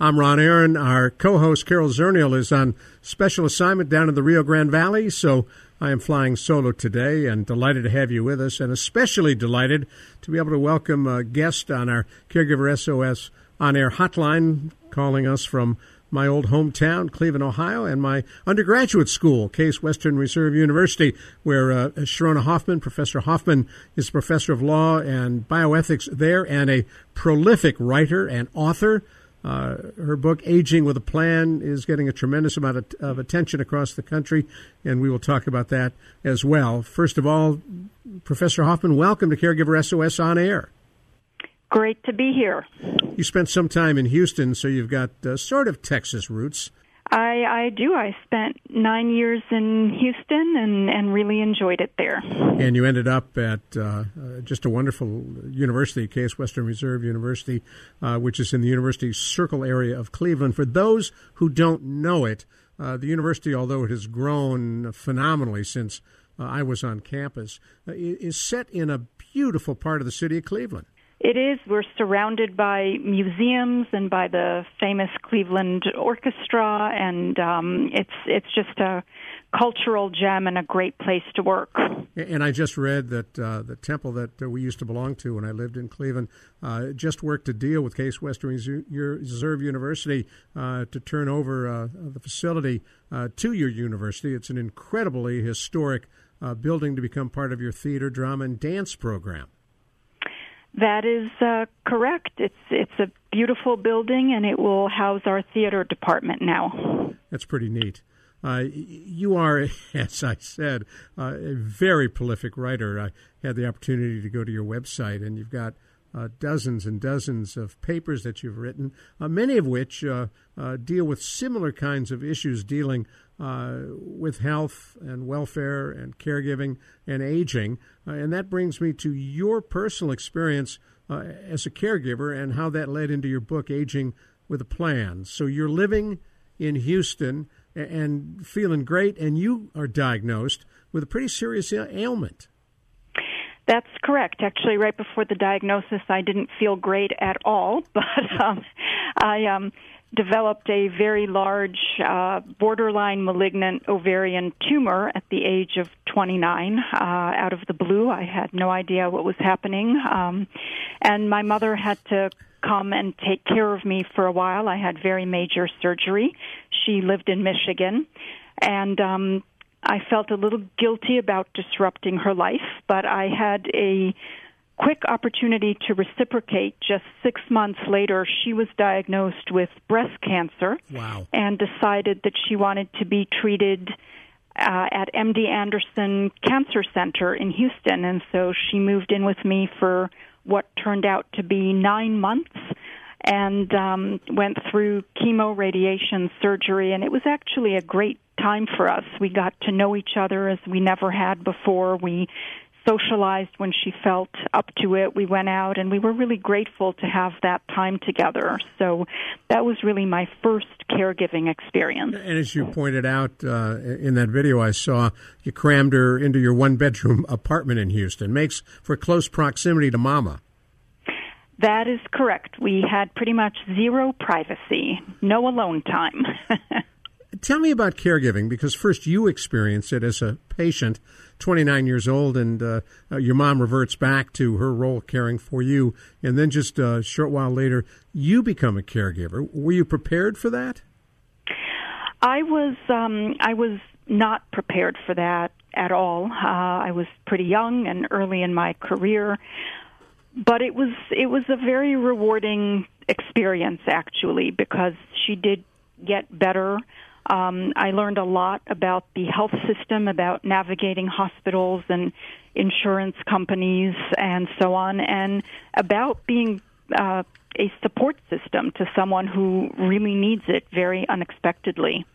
I'm Ron Aaron. Our co-host Carol Zernial is on special assignment down in the Rio Grande Valley, so I am flying solo today and delighted to have you with us, and especially delighted to be able to welcome a guest on our Caregiver SOS on air hotline, calling us from my old hometown, Cleveland, Ohio, and my undergraduate school, Case Western Reserve University, where uh, Sharona Hoffman, Professor Hoffman, is professor of law and bioethics there and a prolific writer and author. Uh, her book, Aging with a Plan, is getting a tremendous amount of, of, attention across the country, and we will talk about that as well. First of all, Professor Hoffman, welcome to Caregiver SOS on Air. Great to be here. You spent some time in Houston, so you've got uh, sort of Texas roots. I, I do. I spent nine years in Houston and, and really enjoyed it there. And you ended up at uh, uh, just a wonderful university, Case Western Reserve University, uh, which is in the University Circle area of Cleveland. For those who don't know it, uh, the university, although it has grown phenomenally since uh, I was on campus, uh, is set in a beautiful part of the city of Cleveland. It is. We're surrounded by museums and by the famous Cleveland Orchestra, and um, it's it's just a cultural gem and a great place to work. And I just read that uh, the temple that uh, we used to belong to when I lived in Cleveland uh, just worked a deal with Case Western Reserve University uh, to turn over uh, the facility uh, to your university. It's an incredibly historic building to become part of your theater, drama, and dance program. That is uh, correct. It's it's a beautiful building, and it will house our theater department now. That's pretty neat. Uh, you are, as I said, uh, a very prolific writer. I had the opportunity to go to your website, and you've got uh, dozens and dozens of papers that you've written, uh, many of which uh, uh, deal with similar kinds of issues dealing uh, with health and welfare and caregiving and aging. Uh, and that brings me to your personal experience as a caregiver and how that led into your book, Aging with a Plan. So you're living in Houston and feeling great, and you are diagnosed with a pretty serious ailment. That's correct. Actually, right before the diagnosis, I didn't feel great at all, but um, I um, developed a very large uh, borderline malignant ovarian tumor at the age of 29 uh, out of the blue. I had no idea what was happening. Um, and my mother had to come and take care of me for a while. I had very major surgery. She lived in Michigan. And um, I felt a little guilty about disrupting her life, but I had a quick opportunity to reciprocate. Just six months later, she was diagnosed with breast cancer wow. and decided that she wanted to be treated uh, at MD Anderson Cancer Center in Houston. And so she moved in with me for what turned out to be nine months and um, went through chemo, radiation, surgery, and it was actually a great time for us. We got to know each other as we never had before. We socialized when she felt up to it. We went out and we were really grateful to have that time together. So that was really my first caregiving experience. And as you pointed out uh, in that video I saw, you crammed her into your one bedroom apartment in Houston. Makes for close proximity to mama. That is correct. We had pretty much zero privacy, no alone time. tell me about caregiving because first you experience it as a patient, 29 years old, and uh, uh, your mom reverts back to her role caring for you, and then just a short while later, you become a caregiver. Were you prepared for that? I was. Um, I was not prepared for that at all. Uh, I was pretty young and early in my career, but it was it was a very rewarding experience actually because she did get better. Um, I learned a lot about the health system, about navigating hospitals and insurance companies and so on, and about being uh, a support system to someone who really needs it very unexpectedly.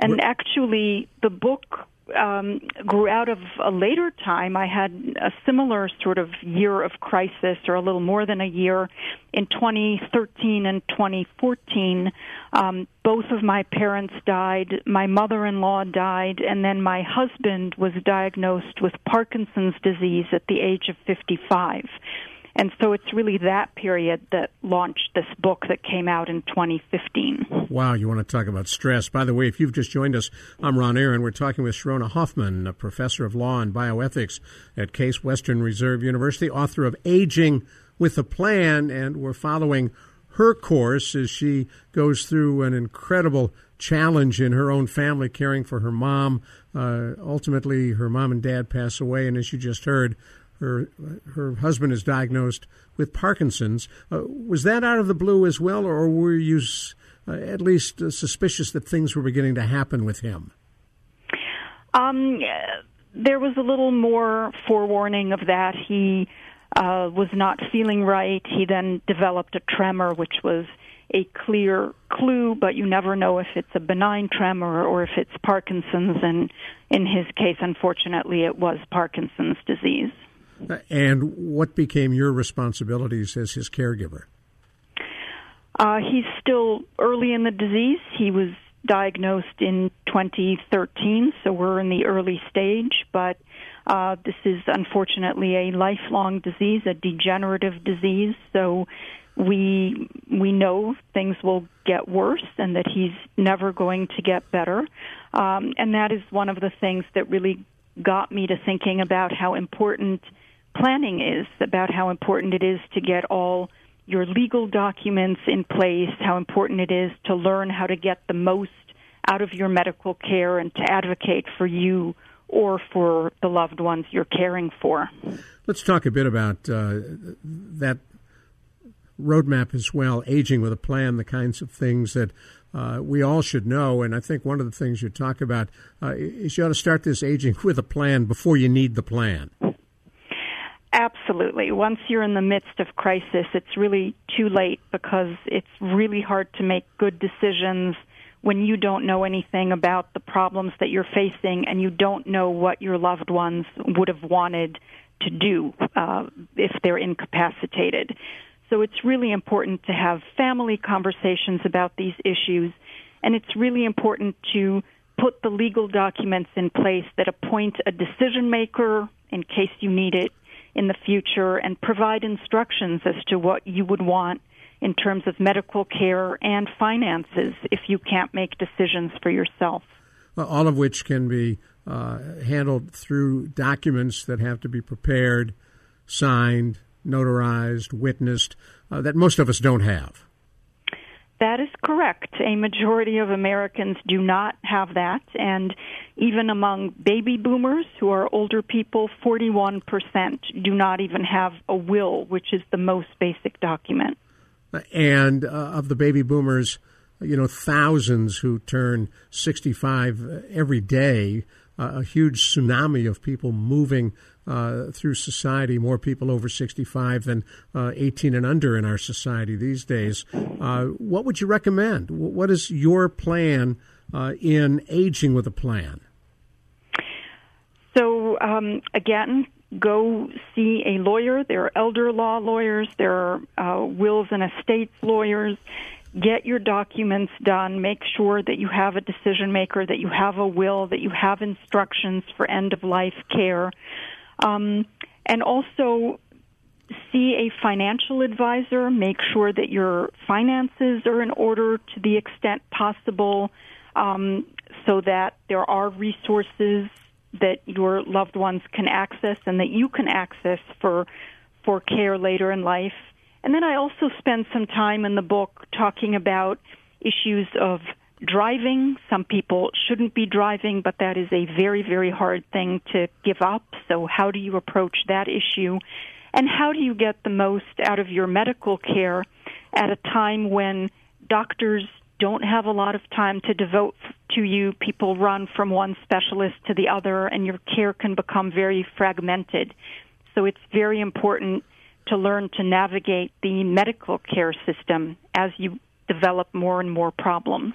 And actually, the book um, grew out of a later time. I had a similar sort of year of crisis, or a little more than a year, in 2013 and 2014. Um, both of my parents died. My mother in law died, and then my husband was diagnosed with Parkinson's disease at the age of 55. And so it's really that period that launched this book that came out in 2015. Wow, you want to talk about stress. By the way, if you've just joined us, I'm Ron Aaron. We're talking with Sharona Hoffman, a professor of law and bioethics at Case Western Reserve University, author of Aging with a Plan, and we're following her course as she goes through an incredible challenge in her own family caring for her mom. Uh, ultimately, her mom and dad pass away, and as you just heard, her her husband is diagnosed with Parkinson's. Uh, was that out of the blue as well, or were you uh, at least uh, suspicious that things were beginning to happen with him? Um, there was a little more forewarning of that. He uh, was not feeling right. He then developed a tremor, which was a clear clue, but you never know if it's a benign tremor or if it's Parkinson's. And in his case, unfortunately, it was Parkinson's disease. And what became your responsibilities as his caregiver? Uh, he's still early in the disease. He was diagnosed in 2013, so we're in the early stage, but uh, this is unfortunately a lifelong disease, a degenerative disease. So we we know things will get worse, and that he's never going to get better. Um, and that is one of the things that really got me to thinking about how important planning is, about how important it is to get all your legal documents in place, how important it is to learn how to get the most out of your medical care and to advocate for you or for the loved ones you're caring for. Let's talk a bit about uh, that roadmap as well, aging with a plan, the kinds of things that uh, we all should know. And I think one of the things you talk about uh, is you ought to start this aging with a plan before you need the plan. Absolutely. Once you're in the midst of crisis, it's really too late because it's really hard to make good decisions when you don't know anything about the problems that you're facing and you don't know what your loved ones would have wanted to do uh, if they're incapacitated. So it's really important to have family conversations about these issues, and it's really important to put the legal documents in place that appoint a decision maker in case you need it in the future and provide instructions as to what you would want in terms of medical care and finances if you can't make decisions for yourself. All of which can be uh, handled through documents that have to be prepared, signed, notarized, witnessed, uh, that most of us don't have. That is correct. A majority of Americans do not have that, and even among baby boomers who are older people, 41% do not even have a will, which is the most basic document. And uh, of the baby boomers, you know, thousands who turn 65 every day, uh, a huge tsunami of people moving uh, through society, more people over 65 than uh, 18 and under in our society these days. Uh, what would you recommend? What is your plan uh, in aging with a plan? So, um, again, go see a lawyer. There are elder law lawyers, there are uh, wills and estates lawyers. Get your documents done. Make sure that you have a decision maker, that you have a will, that you have instructions for end of life care. Um, and also see a financial advisor. Make sure that your finances are in order to the extent possible. Um, so that there are resources that your loved ones can access and that you can access for for care later in life. And then I also spend some time in the book talking about issues of driving. Some people shouldn't be driving, but that is a very, very hard thing to give up. So, how do you approach that issue? And how do you get the most out of your medical care at a time when doctors don't have a lot of time to devote to you. People run from one specialist to the other, and your care can become very fragmented. So it's very important to learn to navigate the medical care system as you develop more and more problems.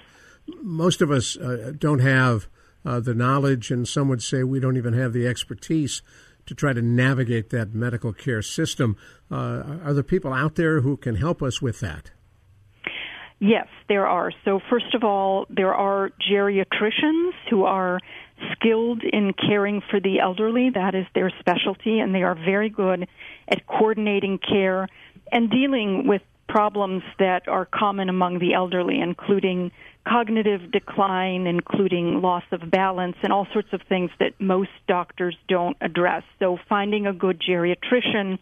Most of us uh, don't have uh, the knowledge, and some would say we don't even have the expertise to try to navigate that medical care system. Uh, are there people out there who can help us with that? Yes, there are. So, first of all, there are geriatricians who are skilled in caring for the elderly. That is their specialty, and they are very good at coordinating care and dealing with problems that are common among the elderly, including cognitive decline, including loss of balance, and all sorts of things that most doctors don't address. So, finding a good geriatrician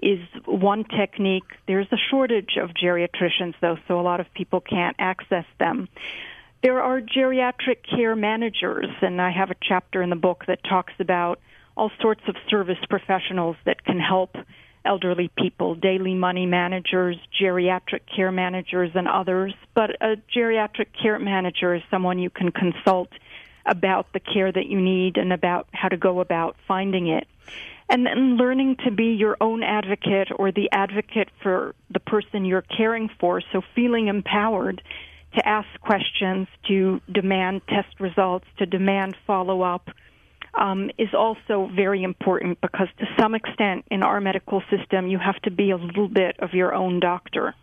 is one technique. There's a shortage of geriatricians, though, so a lot of people can't access them. There are geriatric care managers, and I have a chapter in the book that talks about all sorts of service professionals that can help elderly people, daily money managers, geriatric care managers, and others. But a geriatric care manager is someone you can consult about the care that you need and about how to go about finding it and then learning to be your own advocate or the advocate for the person you're caring for. So feeling empowered to ask questions, to demand test results, to demand follow up. Um, is also very important because to some extent in our medical system you have to be a little bit of your own doctor.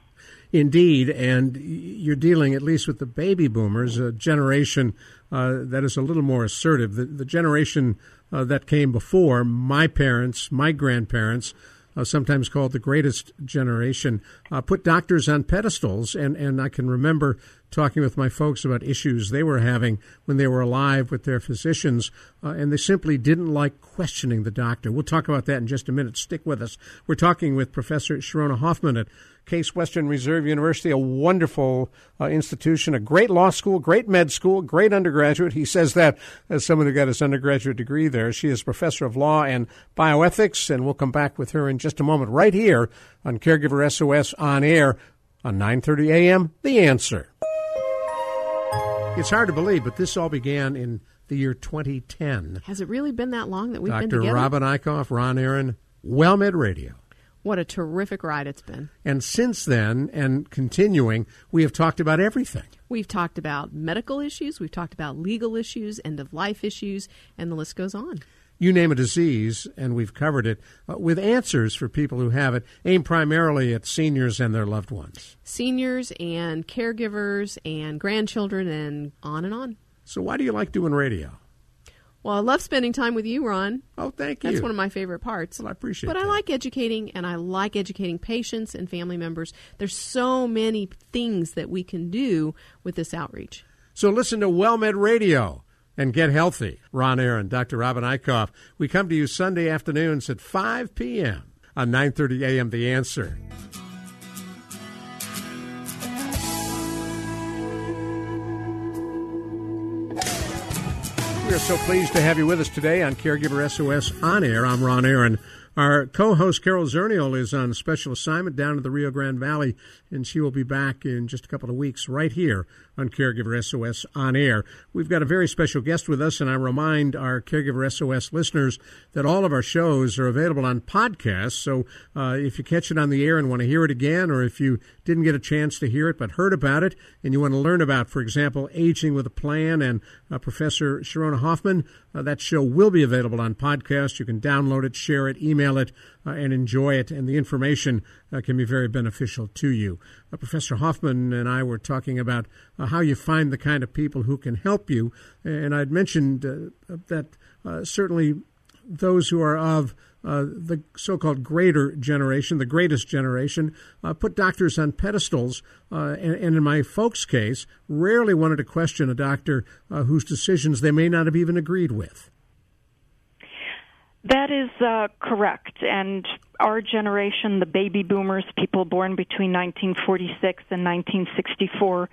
Indeed, and you're dealing, at least with the baby boomers, a generation uh, that is a little more assertive. The, the generation uh, that came before, my parents, my grandparents, uh, sometimes called the greatest generation, uh, put doctors on pedestals. And, and I can remember talking with my folks about issues they were having when they were alive with their physicians, uh, and they simply didn't like questioning the doctor. We'll talk about that in just a minute. Stick with us. We're talking with Professor Sharona Hoffman at Case Western Reserve University, a wonderful uh, institution, a great law school, great med school, great undergraduate. He says that as someone who got his undergraduate degree there. She is professor of law and bioethics, and we'll come back with her in just a moment right here on Caregiver SOS on air on 9:30 a.m. The Answer. It's hard to believe, but this all began in the year 2010. Has it really been that long that we've Dr. been together? Dr. Robin Eichhoff, Ron Aaron, WellMed Radio. What a terrific ride it's been. And since then, and continuing, we have talked about everything. We've talked about medical issues, we've talked about legal issues, end of life issues, and the list goes on. You name a disease, and we've covered it uh, with answers for people who have it, aimed primarily at seniors and their loved ones. Seniors and caregivers and grandchildren, and on and on. So, why do you like doing radio? Well, I love spending time with you, Ron. Oh, thank you. That's one of my favorite parts. Well, I appreciate it. But that. I like educating, and I like educating patients and family members. There's so many things that we can do with this outreach. So listen to WellMed Radio and get healthy. Ron Aaron, Dr. Robin Eichhoff. We come to you Sunday afternoons at 5 p.m. on 9:30 a.m. The Answer. We are so pleased to have you with us today on Caregiver SOS On Air. I'm Ron Aaron. Our co-host Carol Zernial is on special assignment down in the Rio Grande Valley, and she will be back in just a couple of weeks right here on Caregiver SOS on air. We've got a very special guest with us, and I remind our Caregiver SOS listeners that all of our shows are available on podcasts. So uh, if you catch it on the air and want to hear it again, or if you didn't get a chance to hear it but heard about it and you want to learn about, for example, aging with a plan and uh, Professor Sharona Hoffman, uh, that show will be available on podcast. You can download it, share it, email it, uh, and enjoy it. And the information uh, can be very beneficial to you. Uh, Professor Hoffman and I were talking about uh, how you find the kind of people who can help you. And I'd mentioned uh, that uh, certainly those who are of uh, the so called greater generation, the greatest generation, uh, put doctors on pedestals, uh, and, and, in my folks' case, rarely wanted to question a doctor whose decisions they may not have even agreed with. That is uh, correct. And our generation, the baby boomers, people born between 1946 and 1964,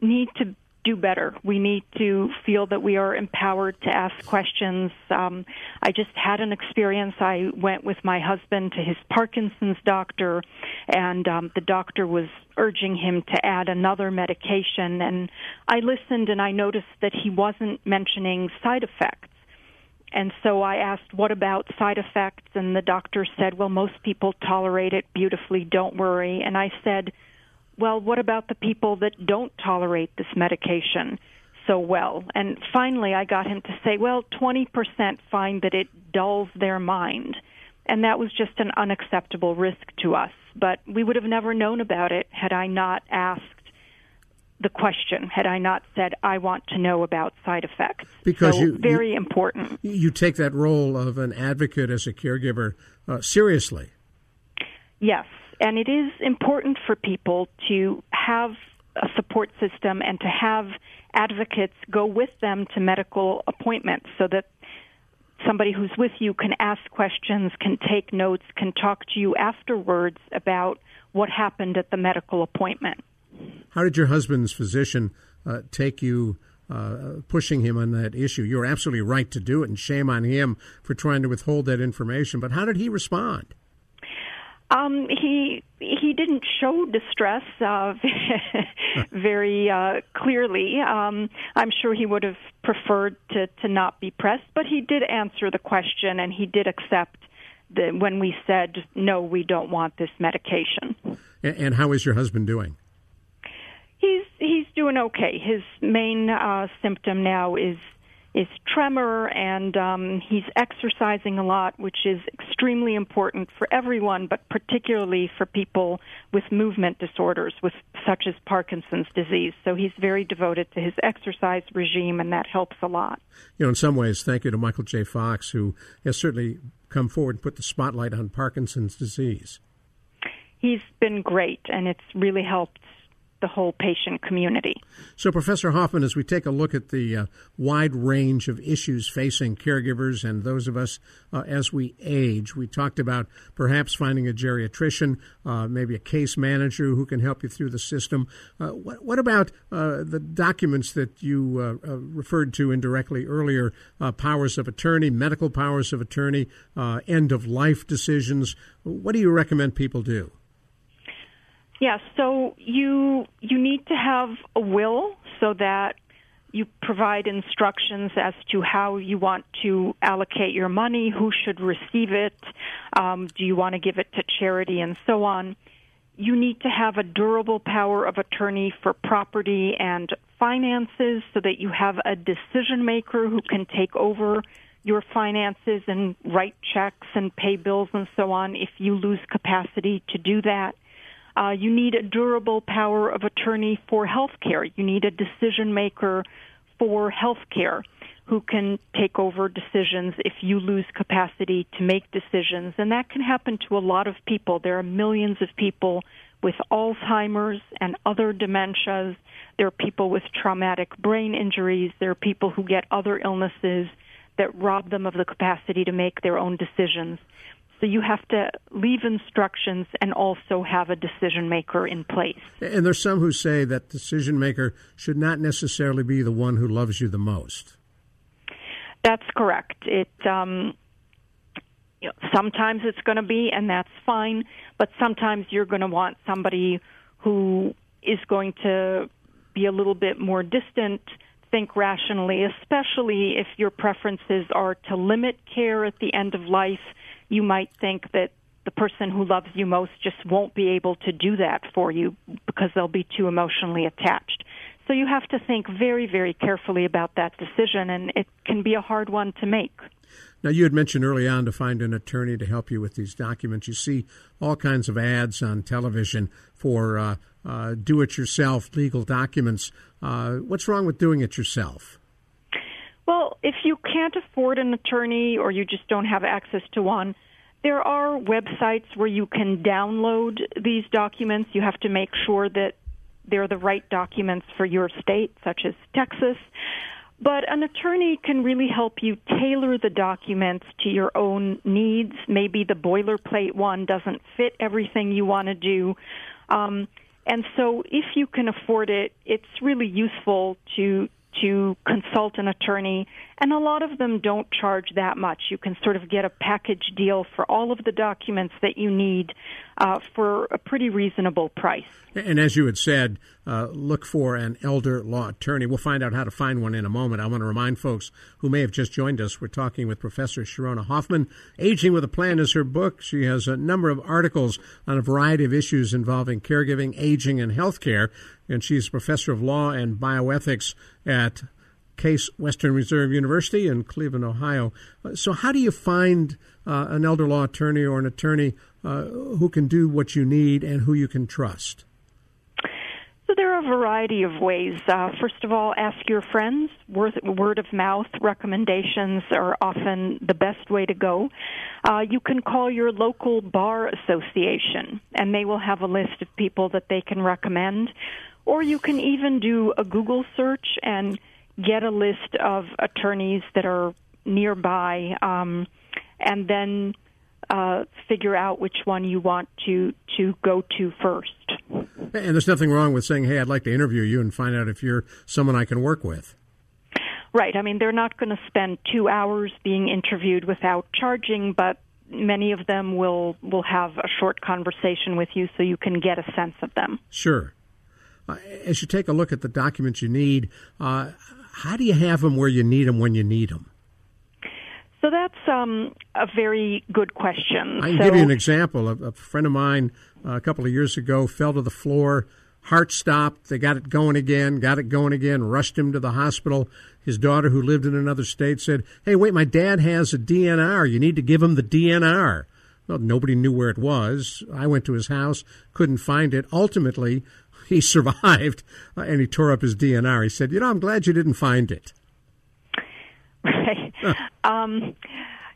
need to do better. We need to feel that we are empowered to ask questions. Um, I just had an experience. I went with my husband to his Parkinson's doctor, and um, the doctor was urging him to add another medication. And I listened and I noticed that he wasn't mentioning side effects. And so I asked, what about side effects? And the doctor said, well, most people tolerate it beautifully, don't worry. And I said, well, what about the people that don't tolerate this medication so well? And finally, I got him to say, well, 20% find that it dulls their mind. And that was just an unacceptable risk to us. But we would have never known about it had I not asked the question, had I not said, I want to know about side effects. Because so you, very you, important. You take that role of an advocate as a caregiver uh, seriously. Yes, and it is important for people to have a support system and to have advocates go with them to medical appointments so that somebody who's with you can ask questions, can take notes, can talk to you afterwards about what happened at the medical appointment. How did your husband's physician uh, take you? Uh, pushing him on that issue. You're absolutely right to do it, and shame on him for trying to withhold that information. But how did he respond? Um, he he didn't show distress uh, very uh, clearly. Um, I'm sure he would have preferred to to not be pressed, but he did answer the question and he did accept the, when we said no, we don't want this medication. And, and how is your husband doing? He's he's doing okay. His main uh, symptom now is is tremor, and um, he's exercising a lot, which is extremely important for everyone, but particularly for people with movement disorders, with such as Parkinson's disease. So he's very devoted to his exercise regime, and that helps a lot. You know, in some ways, thank you to Michael J. Fox, who has certainly come forward and put the spotlight on Parkinson's disease. He's been great, and it's really helped the whole patient community. So, Professor Hoffman, as we take a look at the uh, wide range of issues facing caregivers and those of us uh, as we age, we talked about perhaps finding a geriatrician, uh, maybe a case manager who can help you through the system. Uh, what, what, about uh, the documents that you uh, referred to indirectly earlier powers of attorney, medical powers of attorney, end of life decisions? What do you recommend people do? Yeah, so you you need to have a will so that you provide instructions as to how you want to allocate your money, who should receive it, um, do you want to give it to charity, and so on. You need to have a durable power of attorney for property and finances so that you have a decision maker who can take over your finances and write checks and pay bills and so on if you lose capacity to do that. Uh, you need a durable power of attorney for health care. You need a decision maker for health care who can take over decisions if you lose capacity to make decisions. And that can happen to a lot of people. There are millions of people with Alzheimer's and other dementias. There are people with traumatic brain injuries. There are people who get other illnesses that rob them of the capacity to make their own decisions. So you have to leave instructions and also have a decision maker in place. And there's some who say that decision maker should not necessarily be the one who loves you the most. That's correct. It um, you know, sometimes it's going to be, and that's fine. But sometimes you're going to want somebody who is going to be a little bit more distant, think rationally, especially if your preferences are to limit care at the end of life you might think that the person who loves you most just won't be able to do that for you because they'll be too emotionally attached. So you have to think very, very carefully about that decision, and it can be a hard one to make. Now, you had mentioned early on to find an attorney to help you with these documents. You see all kinds of ads on television for uh, uh, do it yourself legal documents. Uh, what's wrong with doing it yourself? Well, if you can't afford an attorney or you just don't have access to one, there are websites where you can download these documents. You have to make sure that they're the right documents for your state, such as Texas. But an attorney can really help you tailor the documents to your own needs. Maybe the boilerplate one doesn't fit everything you want to do. Um, and so, if you can afford it, it's really useful to to consult an attorney, and a lot of them don't charge that much. You can sort of get a package deal for all of the documents that you need uh, for a pretty reasonable price. And as you had said, uh, look for an elder law attorney. We'll find out how to find one in a moment. I want to remind folks who may have just joined us, we're talking with Professor Sharona Hoffman. Aging with a Plan is her book. She has a number of articles on a variety of issues involving caregiving, aging, and healthcare. And she's a professor of law and bioethics at Case Western Reserve University in Cleveland, Ohio. Uh, so, how do you find uh, an elder law attorney or an attorney uh, who can do what you need and who you can trust? So there are a variety of ways. Uh, first of all, ask your friends. Word, word of mouth recommendations are often the best way to go. Uh, you can call your local bar association, and they will have a list of people that they can recommend. Or you can even do a Google search and get a list of attorneys that are nearby, um, and then uh, figure out which one you want to to go to first. And there's nothing wrong with saying, "Hey, I'd like to interview you and find out if you're someone I can work with." Right. I mean, they're not going to spend two hours being interviewed without charging, but many of them will will have a short conversation with you so you can get a sense of them. Sure. Uh, as you take a look at the documents you need, uh, how do you have them where you need them when you need them? So that's um, a very good question. I can so, give you an example. A, a friend of mine uh, a couple of years ago fell to the floor, heart stopped. They got it going again, got it going again, rushed him to the hospital. His daughter, who lived in another state, said, Hey, wait, my dad has a DNR. You need to give him the DNR. Well, nobody knew where it was. I went to his house, couldn't find it. Ultimately, he survived uh, and he tore up his DNR. He said, You know, I'm glad you didn't find it. Right. um,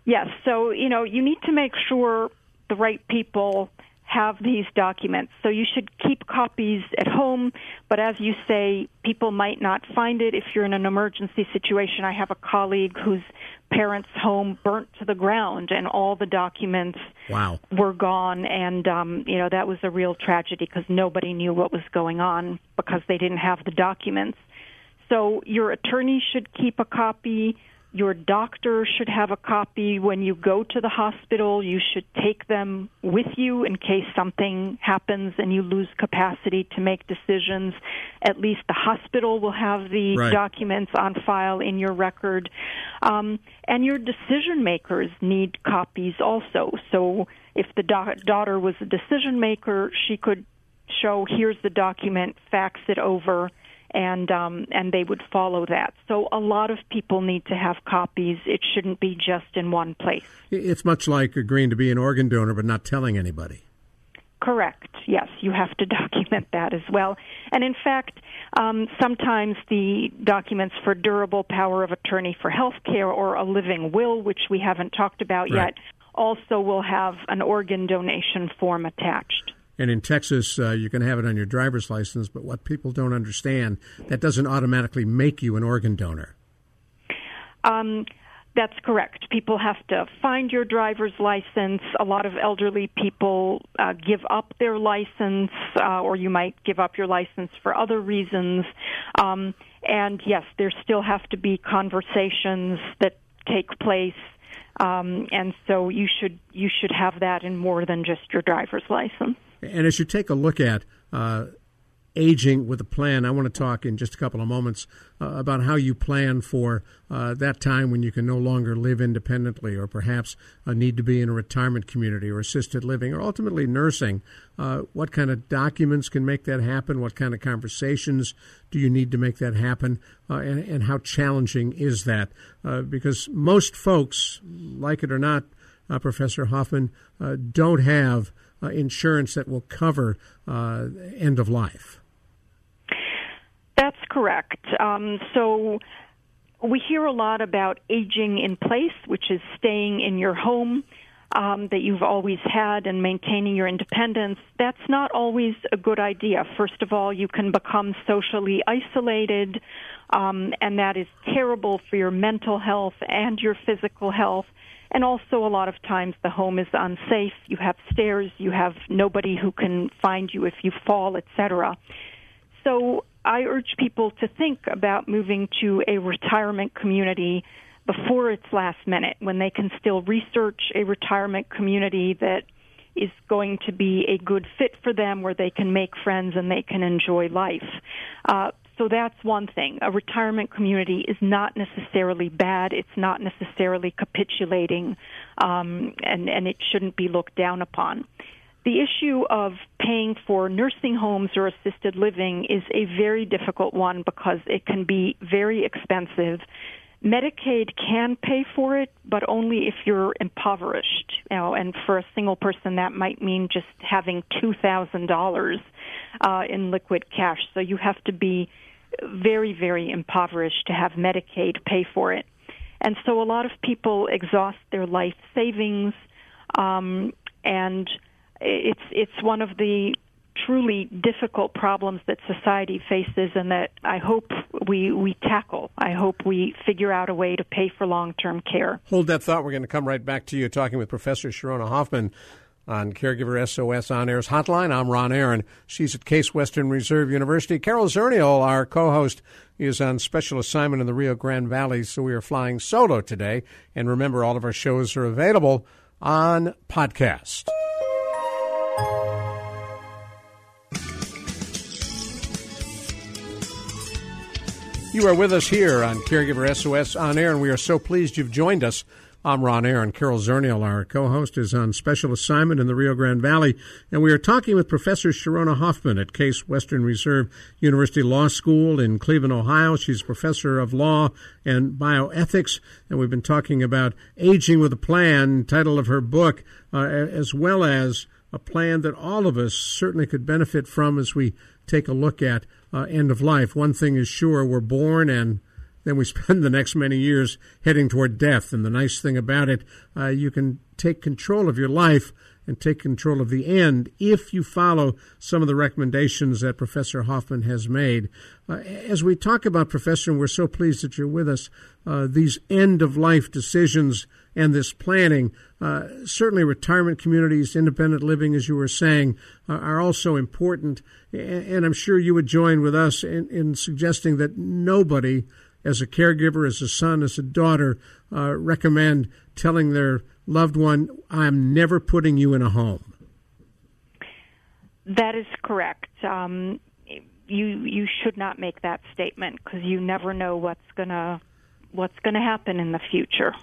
yes. So, you know, you need to make sure the right people have these documents. So you should keep copies at home, but as you say, people might not find it if you're in an emergency situation. I have a colleague whose parents' home burnt to the ground and all the documents wow. were gone and um you know that was a real tragedy because nobody knew what was going on because they didn't have the documents. So your attorney should keep a copy your doctor should have a copy when you go to the hospital. You should take them with you in case something happens and you lose capacity to make decisions. At least the hospital will have the right. documents on file in your record. Um, and your decision makers need copies also. So if the do- daughter was a decision maker, she could show here's the document, fax it over and um, and they would follow that. So a lot of people need to have copies. It shouldn't be just in one place. It's much like agreeing to be an organ donor but not telling anybody. Correct. Yes, you have to document that as well. And in fact, um, sometimes the documents for durable power of attorney for health care or a living will, which we haven't talked about right. yet, also will have an organ donation form attached. And in Texas, uh, you can have it on your driver's license, but what people don't understand, that doesn't automatically make you an organ donor. Um, that's correct. People have to find your driver's license. A lot of elderly people uh, give up their license, uh, or you might give up your license for other reasons. Um, and yes, there still have to be conversations that take place. Um, and so you should you should have that in more than just your driver's license. And as you take a look at uh, aging with a plan, I want to talk in just a couple of moments uh, about how you plan for uh, that time when you can no longer live independently or perhaps uh, need to be in a retirement community or assisted living or ultimately nursing. Uh, what kind of documents can make that happen? What kind of conversations do you need to make that happen? Uh, and, and, how challenging is that? Because most folks, like it or not, Professor Hoffman, don't have uh, insurance that will cover uh, end of life. That's correct. Um, so we hear a lot about aging in place, which is staying in your home. um, that you've always had and maintaining your independence, that's not always a good idea. First of all, you can become socially isolated, um, and that is terrible for your mental health and your physical health. And also, a lot of times the home is unsafe. You have stairs, you have nobody who can find you if you fall, etc. So, I urge people to think about moving to a retirement community before it's last minute when they can still research a retirement community that is going to be a good fit for them where they can make friends and they can enjoy life. Uh, so that's one thing. A retirement community is not necessarily bad. It's not necessarily capitulating, um, and, and it shouldn't be looked down upon. The issue of paying for nursing homes or assisted living is a very difficult one because it can be very expensive Medicaid can pay for it, but only if you're impoverished. You know, and for a single person, that might mean just having two thousand uh, dollars in liquid cash. So you have to be very, very impoverished to have Medicaid pay for it. And so a lot of people exhaust their life savings, um, and it's it's one of the truly difficult problems that society faces and that I hope we, we tackle. I hope we figure out a way to pay for long term care. Hold that thought. We're going to come right back to you talking with Professor Sharona Hoffman on Caregiver SOS On Air's hotline. I'm Ron Aaron. She's at Case Western Reserve University. Carol Zernial, our co host, is on special assignment in the Rio Grande Valley, so we are flying solo today. And remember, all of our shows are available on podcast. You are with us here on Caregiver SOS on air, and we are so pleased you've joined us. I'm Ron Aaron. Carol Zernial, our co-host, is on special assignment in the Rio Grande Valley, and we are talking with Professor Sharona Hoffman at Case Western Reserve University Law School in Cleveland, Ohio. She's professor of law and bioethics, and we've been talking about aging with a plan, title of her book, uh, as well as a plan that all of us certainly could benefit from as we take a look at uh, end of life. One thing is sure, we're born and then we spend the next many years heading toward death. And the nice thing about it, uh, you can take control of your life and take control of the end if you follow some of the recommendations that Professor Hoffman has made. Uh, as we talk about, Professor, and we're so pleased that you're with us, uh, these end of life decisions and this planning, uh, certainly retirement communities, independent living, as you were saying, uh, are also important. And I'm sure you would join with us in, in, suggesting that nobody, as a caregiver, as a son, as a daughter, uh, recommend telling their loved one, I'm never putting you in a home. That is correct. Um, you you should not make that statement because you never know what's gonna what's gonna happen in the future.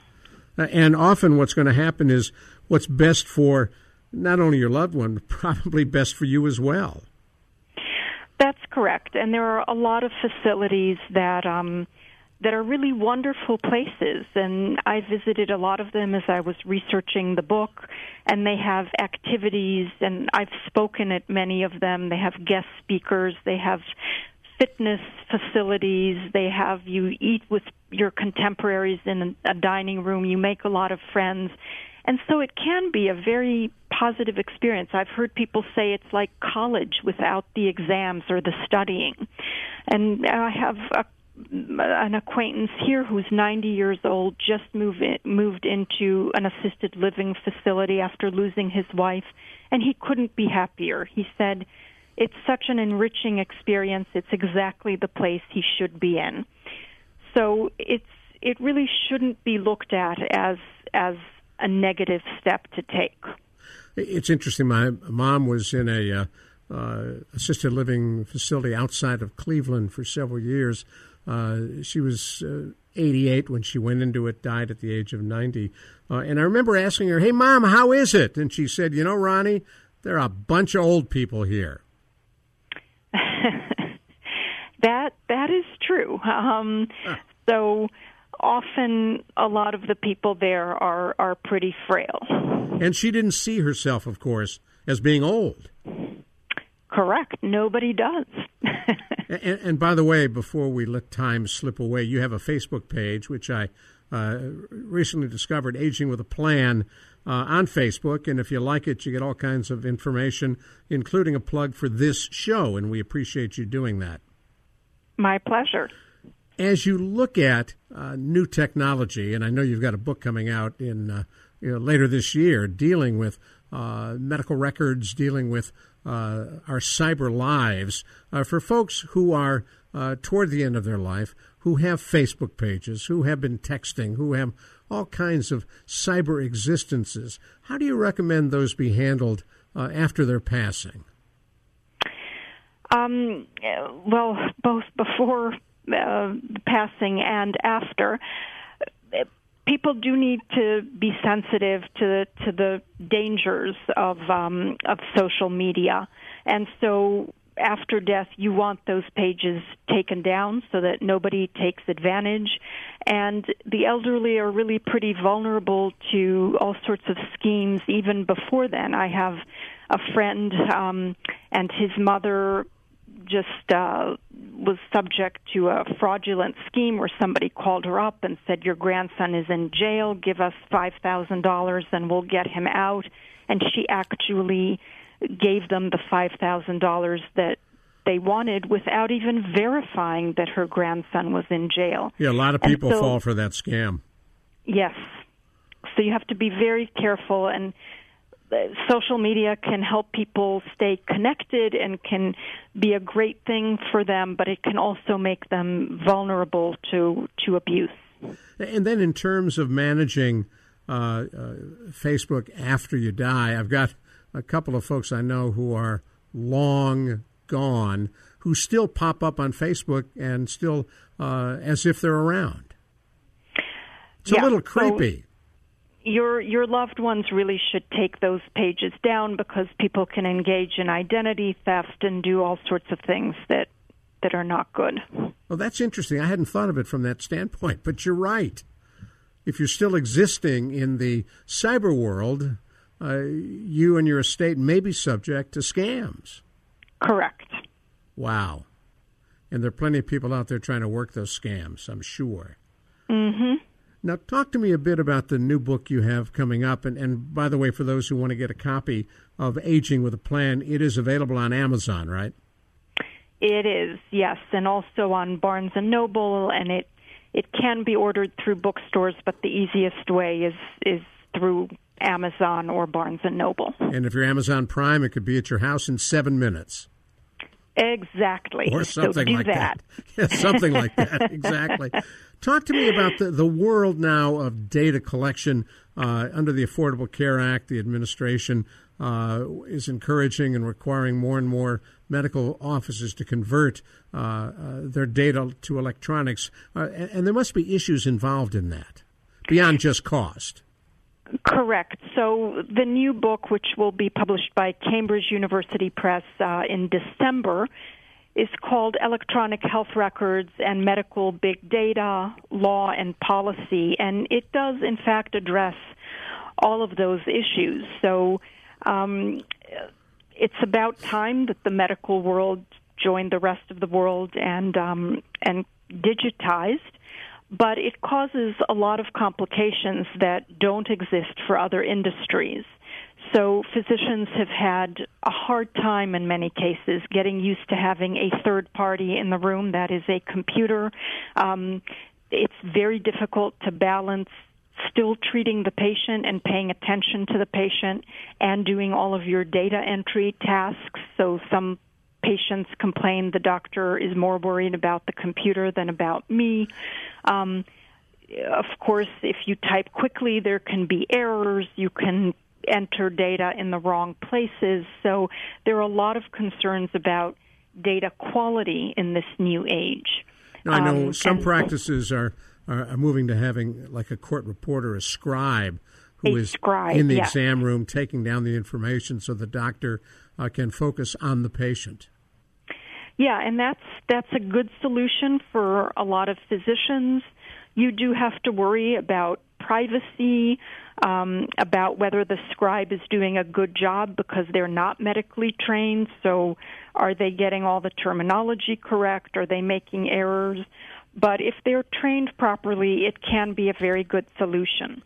Uh, and often what's going to happen is what's best for not only your loved one, but probably best for you as well. That's correct. And there are a lot of facilities that um, that are really wonderful places. And I visited a lot of them as I was researching the book. And they have activities, and I've spoken at many of them. They have guest speakers. They have fitness facilities. They have you eat with your contemporaries in a dining room. You make a lot of friends. And so it can be a very positive experience. I've heard people say it's like college without the exams or the studying. And I have a an acquaintance here who's 90 years old just moved in, moved into an assisted living facility after losing his wife and he couldn't be happier. He said it's such an enriching experience. It's exactly the place he should be in. So it's it really shouldn't be looked at as as a negative step to take. It's interesting. My mom was in a uh, uh, assisted living facility outside of Cleveland for several years. Uh, she was uh, 88 when she went into it, died at the age of 90. Uh, and I remember asking her, "Hey, mom, how is it?" And she said, "You know, Ronnie, there are a bunch of old people here." that that is true. Um, so often, a lot of the people there are are pretty frail. And she didn't see herself, of course, as being old. Correct. Nobody does. and, and, by the way, before we let time slip away, you have a Facebook page, which I uh, recently discovered Aging with a Plan uh, on Facebook. And if you like it, you get all kinds of information, including a plug for this show. And we appreciate you doing that. My pleasure. As you look at uh, new technology, and I know you've got a book coming out in uh, you know, later this year dealing with uh, medical records, dealing with our cyber lives, for folks who are toward the end of their life, who have Facebook pages, who have been texting, who have all kinds of cyber existences. How do you recommend those be handled uh, after their passing? Um, well, both before uh, passing and after. People do need to be sensitive to to the dangers of um, of social media, and so after death, you want those pages taken down so that nobody takes advantage. And the elderly are really pretty vulnerable to all sorts of schemes even before then. I have a friend um, and his mother just uh, was subject to a fraudulent scheme where somebody called her up and said, Your grandson is in jail, give us $5,000 and we'll get him out. And she actually gave them the $5,000 that they wanted without even verifying that her grandson was in jail. Yeah, a lot of people so, fall for that scam. Yes. So you have to be very careful and social media can help people stay connected and can be a great thing for them, but it can also make them vulnerable to to abuse. And then, in terms of managing uh, uh, Facebook after you die, I've got a couple of folks I know who are long gone who still pop up on Facebook and still uh, as if they're around. It's yeah, a little creepy. So your your loved ones really should take those pages down because people can engage in identity theft and do all sorts of things that that are not good. Well, that's interesting. I hadn't thought of it from that standpoint, but you're right. If you're still existing in the cyber world, uh, you and your estate may be subject to scams. Correct. Wow. And there are plenty of people out there trying to work those scams, I'm sure. Mm-hmm. Now, talk to me a bit about the new book you have coming up. And, and by the way, for those who want to get a copy of Aging with a Plan, it is available on Amazon, right? It is, yes, and also on Barnes and Noble, and it it can be ordered through bookstores, but the easiest way is is through Amazon or Barnes and Noble. And if you're Amazon Prime, it could be at your house in seven minutes. Exactly. Or something so like that. that. Yeah, something like that. Exactly. Talk to me about the, the world now of data collection uh, under the Affordable Care Act. The administration uh, is encouraging and requiring more and more medical offices to convert uh, uh their data to electronics. Uh, and, and there must be issues involved in that beyond just cost. Correct. So the new book, which will be published by Cambridge University Press uh, in December, is called Electronic Health Records and Medical Big Data, Law and Policy. And it does, in fact, address all of those issues. So um, it's about time that the medical world joined the rest of the world and um, and digitized but it causes a lot of complications that don't exist for other industries. So physicians have had a hard time in many cases getting used to having a third party in the room that is a computer. Um, it's very difficult to balance still treating the patient and paying attention to the patient and doing all of your data entry tasks. So some patients complain the doctor is more worried about the computer than about me. Um, of course, if you type quickly, there can be errors. You can enter data in the wrong places. So there are a lot of concerns about data quality in this new age. Now, I know um, some practices are, are moving to having like a court reporter, a scribe, who is scribe, in the exam room taking down the information so the doctor uh, can focus on the patient. Yeah, and that's that's a good solution for a lot of physicians. You do have to worry about privacy, um, about whether the scribe is doing a good job because they're not medically trained. So, are they getting all the terminology correct? Are they making errors? but if they're trained properly, it can be a very good solution.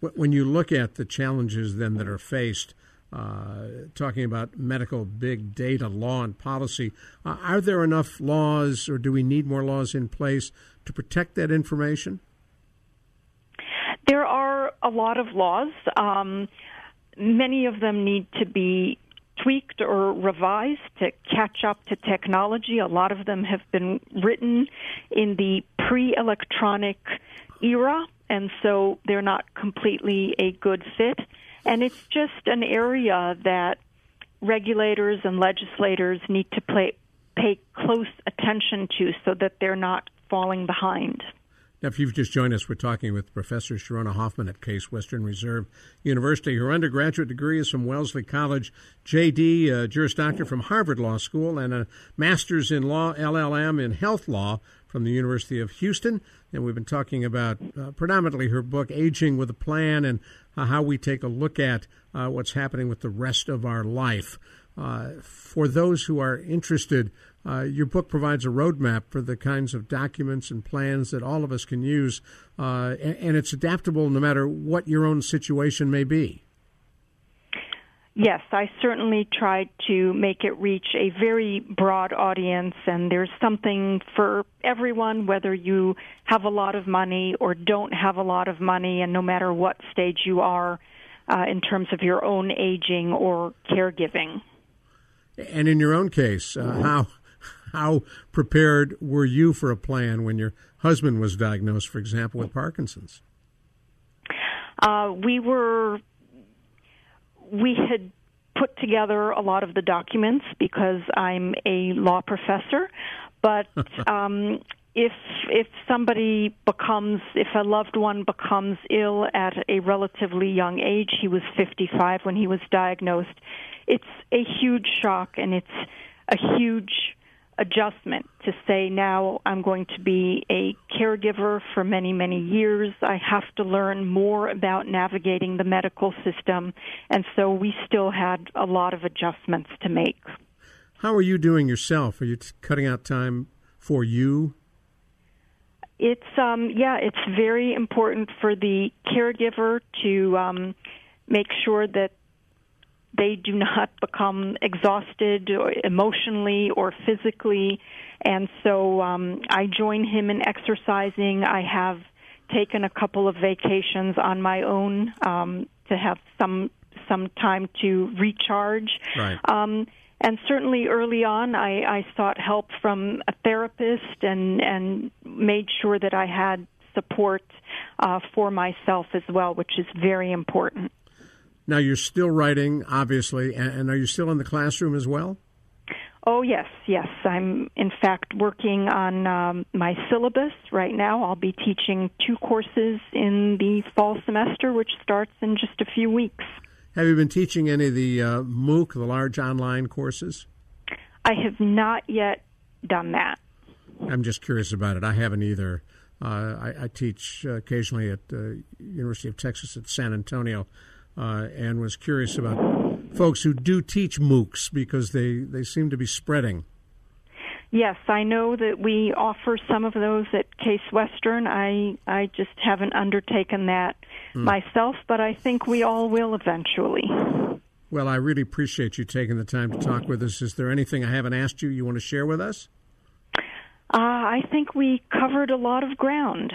When you look at the challenges then that are faced, uh, talking about medical big data law and policy, uh, are there enough laws, or do we need more laws in place to protect that information? There are a lot of laws. Um, many of them need to be tweaked or revised to catch up to technology. A lot of them have been written in the pre electronic era, and so they're not completely a good fit. And it's just an area that regulators and legislators need to play, pay close attention to so that they're not falling behind. Now, if you've just joined us, we're talking with Professor Sharona Hoffman at Case Western Reserve University. Her undergraduate degree is from Wellesley College, JD, Juris Doctor from Harvard Law School, and a master's in law, LLM in health law from the University of Houston. And we've been talking about uh, predominantly her book, Aging with a Plan, and uh, how we take a look at uh, what's happening with the rest of our life. Uh, for those who are interested, uh, your book provides a roadmap for the kinds of documents and plans that all of us can use, uh, and, and, it's adaptable no matter what your own situation may be. Yes, I certainly tried to make it reach a very broad audience, and there's something for everyone, whether you have a lot of money or don't have a lot of money, and no matter what stage you are uh, in terms of your own aging or caregiving. And in your own case, uh, how how prepared were you for a plan when your husband was diagnosed, for example, with Parkinson's? Uh, we were, we had put together a lot of the documents because I'm a law professor, but um, if if somebody becomes if a loved one becomes ill at a relatively young age he was 55 when he was diagnosed it's a huge shock and it's a huge adjustment to say now I'm going to be a caregiver for many, many years. I have to learn more about navigating the medical system. And so we still had a lot of adjustments to make. How are you doing yourself? Are you t- cutting out time for you? It's um, yeah, it's very important for the caregiver to um, make sure that they do not become exhausted or emotionally or physically. And so um, I join him in exercising. I have taken a couple of vacations on my own um, to have some some time to recharge. Right. Um, and certainly early on, I, I sought help from a therapist and and made sure that I had support uh, for myself as well, which is very important. Now you're still writing, obviously, and are you still in the classroom as well? Oh yes, yes. I'm in fact working on um, my syllabus right now. I'll be teaching two courses in the fall semester, which starts in just a few weeks. Have you been teaching any of the uh, MOOC, the large online courses? I have not yet done that. I'm just curious about it. I haven't either. Uh, I, I, teach uh, occasionally at the uh, University of Texas at San Antonio uh, and was curious about folks who do teach MOOCs because they, they seem to be spreading. Yes, I know that we offer some of those at Case Western. I I just haven't undertaken that mm. myself, but I think we all will eventually. Well, I really appreciate you taking the time to talk with us. Is there anything I haven't asked you you want to share with us? Uh, I think we covered a lot of ground.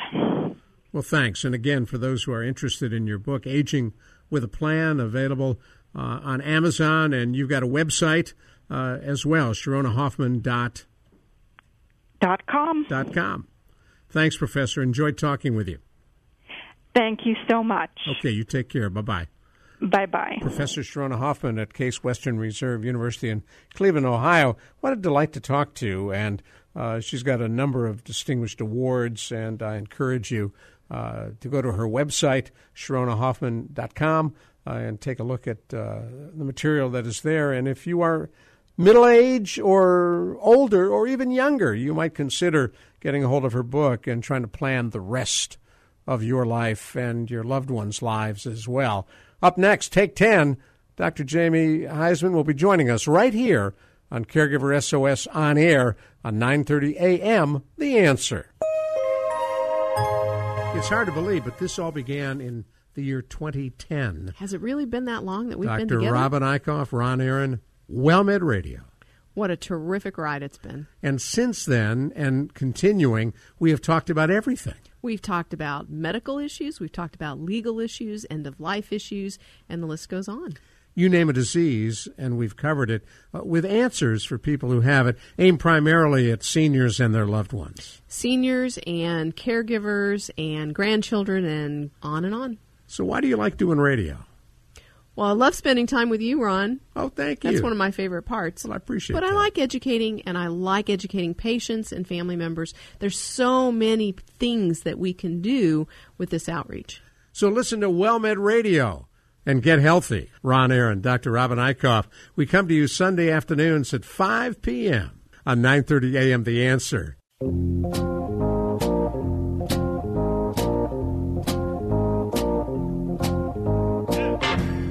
Well, thanks. And again, for those who are interested in your book, Aging with a plan available uh, on Amazon, and you've got a website uh, as well, SharonaHoffman dot dot com dot com. Thanks, Professor. Enjoyed talking with you. Thank you so much. Okay, you take care. Bye bye. Bye bye. Professor Sharona Hoffman at Case Western Reserve University in Cleveland, Ohio. What a delight to talk to. And uh, she's got a number of distinguished awards, and I encourage you uh, to go to her website, SharonaHoffman.com, uh, and take a look at uh, the material that is there. And if you are middle age or older or even younger, you might consider getting a hold of her book and trying to plan the rest of your life and your loved ones' lives as well. Up next, Take 10, Dr. Jamie Huysman will be joining us right here on Caregiver SOS on air on 9:30 a.m. The Answer. It's hard to believe, but this all began in the year 2010. Has it really been that long that we've been together? Dr. Robin Eichhoff, Ron Aaron, WellMed Radio. What a terrific ride it's been. And since then, and continuing, we have talked about everything. We've talked about medical issues, we've talked about legal issues, end of life issues, and the list goes on. You name a disease, and we've covered it uh, with answers for people who have it, aimed primarily at seniors and their loved ones. Seniors and caregivers and grandchildren and on and on. So, why do you like doing radio? Well, I love spending time with you, Ron. Oh, thank you. That's one of my favorite parts. Well, I appreciate it. But I like educating, and I like educating patients and family members. There's so many things that we can do with this outreach. So listen to WellMed Radio and get healthy. Ron Aaron, Dr. Robin Eichhoff. We come to you Sunday afternoons at 5 p.m. on 9:30 a.m. The Answer.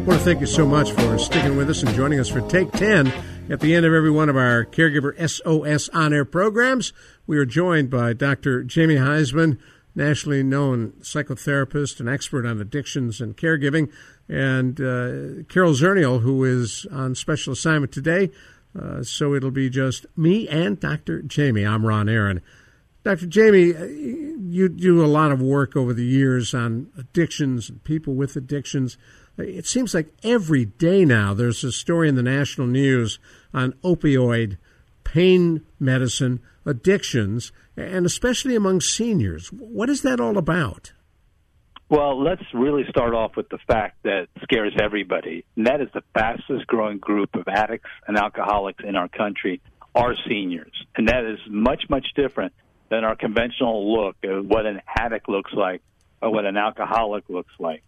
I want to thank you so much for sticking with us and joining us for Take 10. At the end of every one of our Caregiver SOS on air programs, we are joined by Dr. Jamie Huysman, nationally known psychotherapist and expert on addictions and caregiving, and uh, Carol Zernial, who is on special assignment today. Uh, so it'll be just me and Dr. Jamie. I'm Ron Aaron. Dr. Jamie, uh, you do a lot of work over the years on addictions and people with addictions. It seems like every day now there's a story in the national news on opioid, pain medicine, addictions, and especially among seniors. What is that all about? Well, let's really start off with the fact that scares everybody. And that is the fastest growing group of addicts and alcoholics in our country are seniors. And that is much, much different than our conventional look of what an addict looks like or what an alcoholic looks like.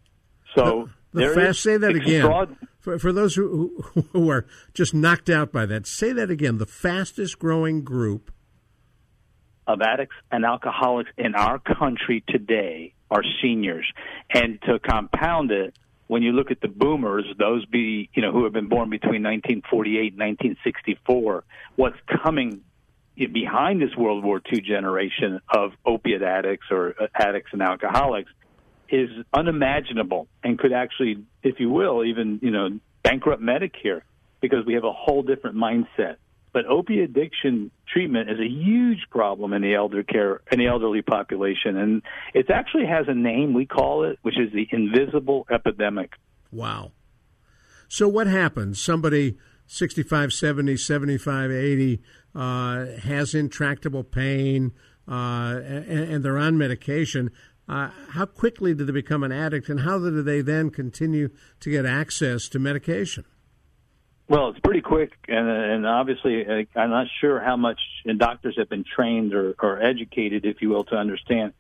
So The there fast, say that again. For, for those who, who, who are just knocked out by that, say that again. The fastest growing group. of addicts and alcoholics in our country today are seniors. And to compound it, when you look at the boomers, those be you know who have been born between 1948 and 1964, what's coming behind this World War II generation of opiate addicts or uh, addicts and alcoholics is unimaginable and could actually, if you will, even you know bankrupt Medicare because we have a whole different mindset. But opiate addiction treatment is a huge problem in the elder care in the elderly population, and it actually has a name we call it, which is the invisible epidemic. Wow. So what happens? Somebody 65, 70, 75, 80 uh, has intractable pain uh, and, and they're on medication. Uh, how quickly do they become an addict and how do they then continue to get access to medication? Well, it's pretty quick, and, and obviously, uh, I'm not sure how much doctors have been trained or, or educated, if you will, to understand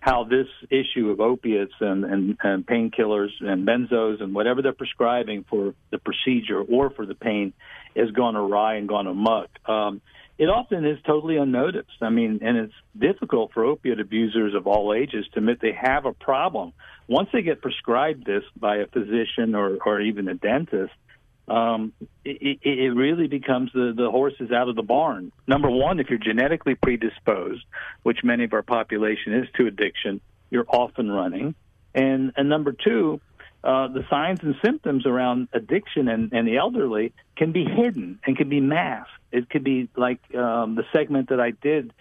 how this issue of opiates and, and, and painkillers and benzos and whatever they're prescribing for the procedure or for the pain has gone awry and gone amok. Um, it often is totally unnoticed. I mean, and it's difficult for opiate abusers of all ages to admit they have a problem. Once they get prescribed this by a physician or, or even a dentist, um, it, it, really becomes the, the out of the barn. Number one, if you're genetically predisposed, which many of our population is to addiction, you're off and running. And, and number two, uh, the signs and symptoms around addiction and, and the elderly can be hidden and can be masked. It could be like um, the segment that I did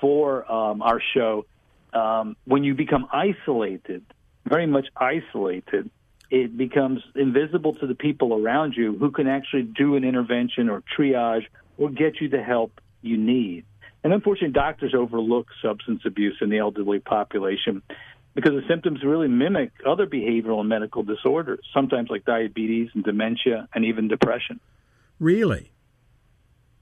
for um, our show. Um, when you become isolated, very much isolated, it becomes invisible to the people around you who can actually do an intervention or triage or get you the help you need. And unfortunately, doctors overlook substance abuse in the elderly population because the symptoms really mimic other behavioral and medical disorders, sometimes like diabetes and dementia and even depression. Really?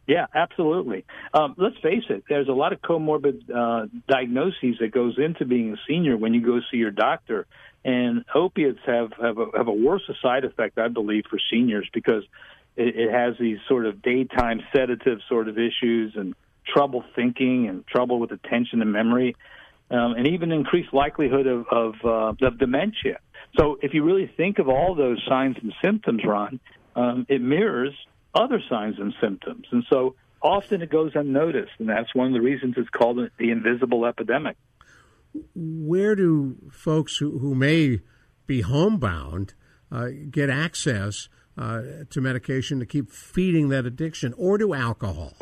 Yeah, absolutely. Um, let's face it. There's a lot of comorbid uh, diagnoses that goes into being a senior when you go see your doctor, and opiates have have a, have a worse side effect, I believe, for seniors because it, it has these sort of daytime sedative sort of issues and trouble thinking and trouble with attention and memory, um, and even increased likelihood of of, uh, of dementia. So, if you really think of all those signs and symptoms, Ron, um, it mirrors other signs and symptoms. And so often it goes unnoticed, and that's one of the reasons it's called the invisible epidemic. Where do folks who, who may be homebound uh, get access uh, to medication to keep feeding that addiction, or to alcohol?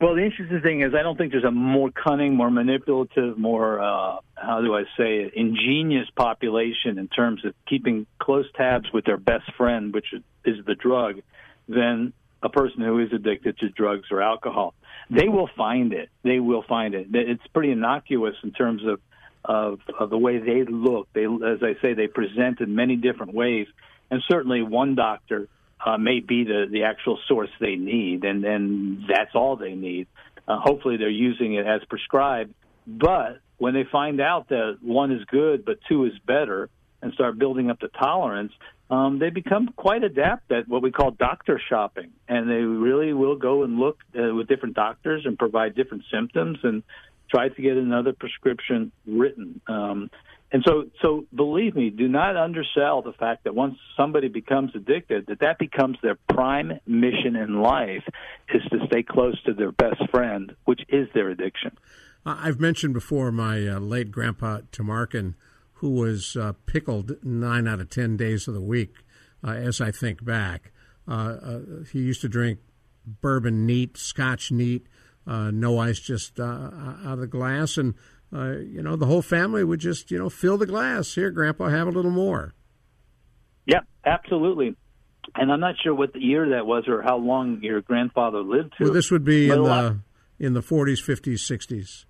Well, the interesting thing is, I don't think there's a more cunning, more manipulative, more uh, how do I say it, ingenious population in terms of keeping close tabs with their best friend, which is the drug, than a person who is addicted to drugs or alcohol. They will find it. They will find it. It's pretty innocuous in terms of of, of the way they look. They, as I say, they present in many different ways, and certainly one doctor uh, may be the, the actual source they need, and then that's all they need. Uh, hopefully, they're using it as prescribed. But when they find out that one is good but two is better, and start building up the tolerance, um, they become quite adept at what we call doctor shopping, and they really will go and look uh, with different doctors and provide different symptoms and try to get another prescription written. Um, and so, so believe me, do not undersell the fact that once somebody becomes addicted, that that becomes their prime mission in life is to stay close to their best friend, which is their addiction. I've mentioned before my uh, late grandpa Tamarkin, who was uh, pickled nine out of ten days of the week. Uh, as I think back, uh, uh, he used to drink bourbon neat, Scotch neat, uh, no ice, just out of the glass, and uh, you know, the whole family would just, you know, fill the glass. Here, Grandpa, have a little more. Yeah, absolutely. And I'm not sure what the year that was or how long your grandfather lived to. Well, this would be in the in the 40s, 50s, 60s.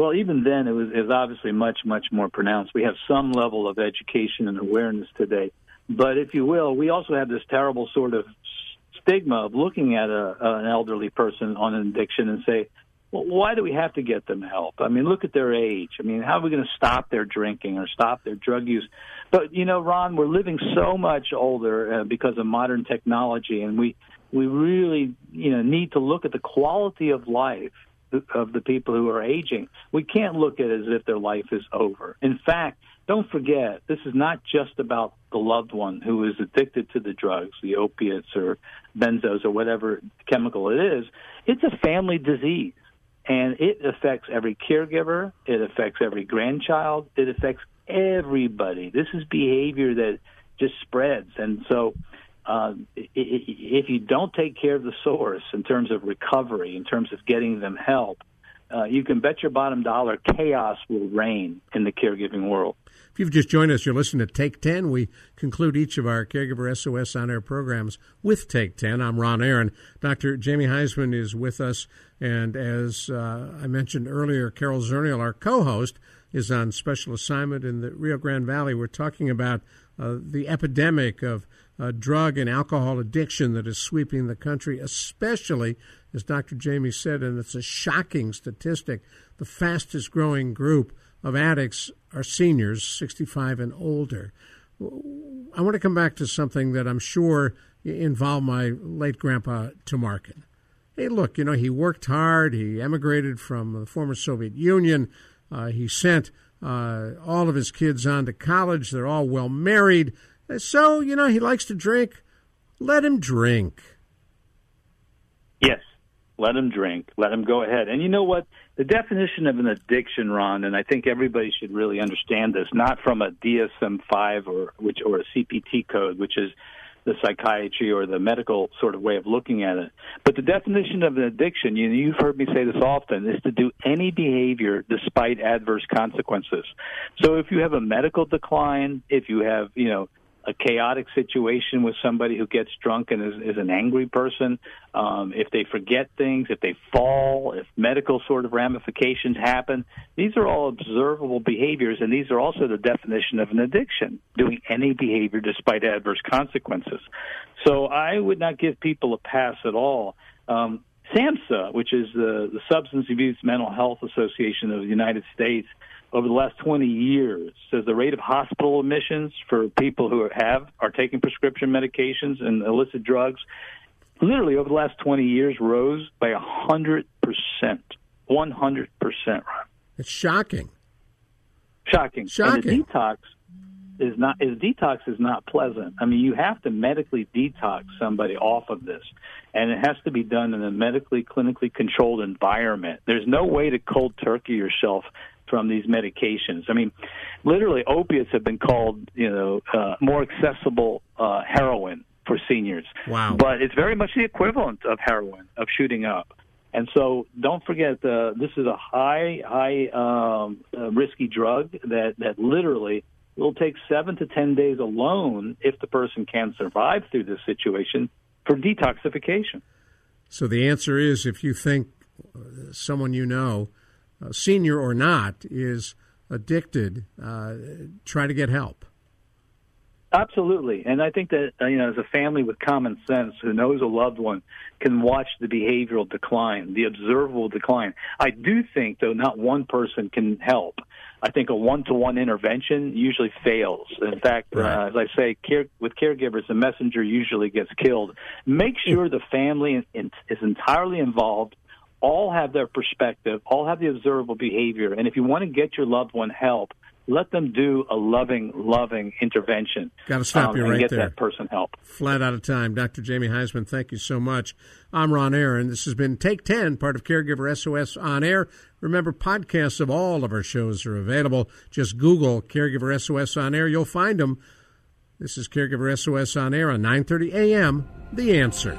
Well, even then, it was, it was obviously much, much more pronounced. We have some level of education and awareness today, but if you will, we also have this terrible sort of stigma of looking at a, an elderly person on an addiction and say, well, why do we have to get them help? I mean, look at their age. I mean, how are we going to stop their drinking or stop their drug use? But you know, Ron, we're living so much older uh, because of modern technology, and we we really you know need to look at the quality of life of the people who are aging. We can't look at it as if their life is over. In fact, don't forget, this is not just about the loved one who is addicted to the drugs, the opiates or benzos or whatever chemical it is. It's a family disease and it affects every caregiver. It affects every grandchild. It affects everybody. This is behavior that just spreads, and so uh, if you don't take care of the source in terms of recovery, in terms of getting them help, uh, you can bet your bottom dollar chaos will reign in the caregiving world. If you've just joined us, you're listening to Take 10. We conclude each of our Caregiver SOS on air programs with Take 10. I'm Ron Aaron. Dr. Jamie Huysman is with us. And as uh, I mentioned earlier, Carol Zernial, our co host, is on special assignment in the Rio Grande Valley. We're talking about uh, the epidemic of uh, drug and alcohol addiction that is sweeping the country, especially, as Dr. Jamie said, and it's a shocking statistic, the fastest growing group of addicts are seniors, 65 and older. I want to come back to something that I'm sure involved my late grandpa Tamarkin. Hey, look, you know, he worked hard. He emigrated from the former Soviet Union. Uh, he sent uh, all of his kids on to college. They're all well married. So, you know, he likes to drink. Let him drink. Yes, let him drink. Let him go ahead. And you know what? The definition of an addiction, Ron, and I think everybody should really understand this, not from a DSM-5 or which or a CPT code, which is the psychiatry or the medical sort of way of looking at it. But the definition of an addiction, you you've heard me say this often, is to do any behavior despite adverse consequences. So if you have a medical decline, if you have, you know, a chaotic situation with somebody who gets drunk and is, is an angry person, um, if they forget things, if they fall, if medical sort of ramifications happen, these are all observable behaviors, and these are also the definition of an addiction, doing any behavior despite adverse consequences. So I would not give people a pass at all. Um, SAMHSA, which is the, the Substance Abuse Mental Health Association of the United States, over the last 20 years says the rate of hospital admissions for people who have are taking prescription medications and illicit drugs literally over the last 20 years rose by 100%. 100%. It's shocking. Shocking. Shocking. And the detox is not is detox is not pleasant. I mean, you have to medically detox somebody off of this, and it has to be done in a medically clinically controlled environment. There's no way to cold turkey yourself from these medications. I mean, literally, opiates have been called, you know, uh, more accessible uh, heroin for seniors. Wow. But it's very much the equivalent of heroin, of shooting up. And so don't forget, uh, this is a high, high um, uh, risky drug that, that literally will take seven to 10 days alone if the person can survive through this situation for detoxification. So the answer is if you think uh, someone you know, uh, senior or not, is addicted, uh, try to get help. Absolutely, and I think that uh, you know, as a family with common sense who knows a loved one can watch the behavioral decline, the observable decline. I do think, though, not one person can help. I think a one-to-one intervention usually fails. In fact, uh, as I say, care, with caregivers, the messenger usually gets killed. Make sure the family is entirely involved. All have their perspective. All have the observable behavior. And if you want to get your loved one help, let them do a loving, loving intervention. Got to stop um, you and right get there. that person help. Flat out of time. Dr. Jamie Huysman, thank you so much. I'm Ron Aaron. This has been Take 10, part of Caregiver SOS on air. Remember, podcasts of all of our shows are available. Just Google Caregiver SOS on air. You'll find them. This is Caregiver SOS on air on 9:30 a.m. The Answer.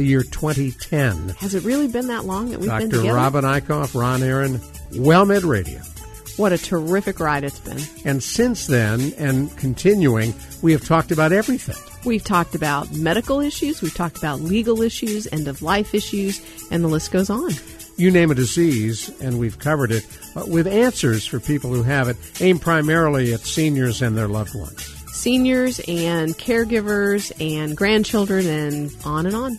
the year 2010. Has it really been that long that we've been together? Dr. Robin Eichhoff, Ron Aaron, WellMed Radio. What a terrific ride it's been. And since then, and continuing, we have talked about everything. We've talked about medical issues, we've talked about legal issues, end of life issues, and the list goes on. You name a disease, and we've covered it uh, with answers for people who have it, aimed primarily at seniors and their loved ones. Seniors and caregivers and grandchildren and on and on.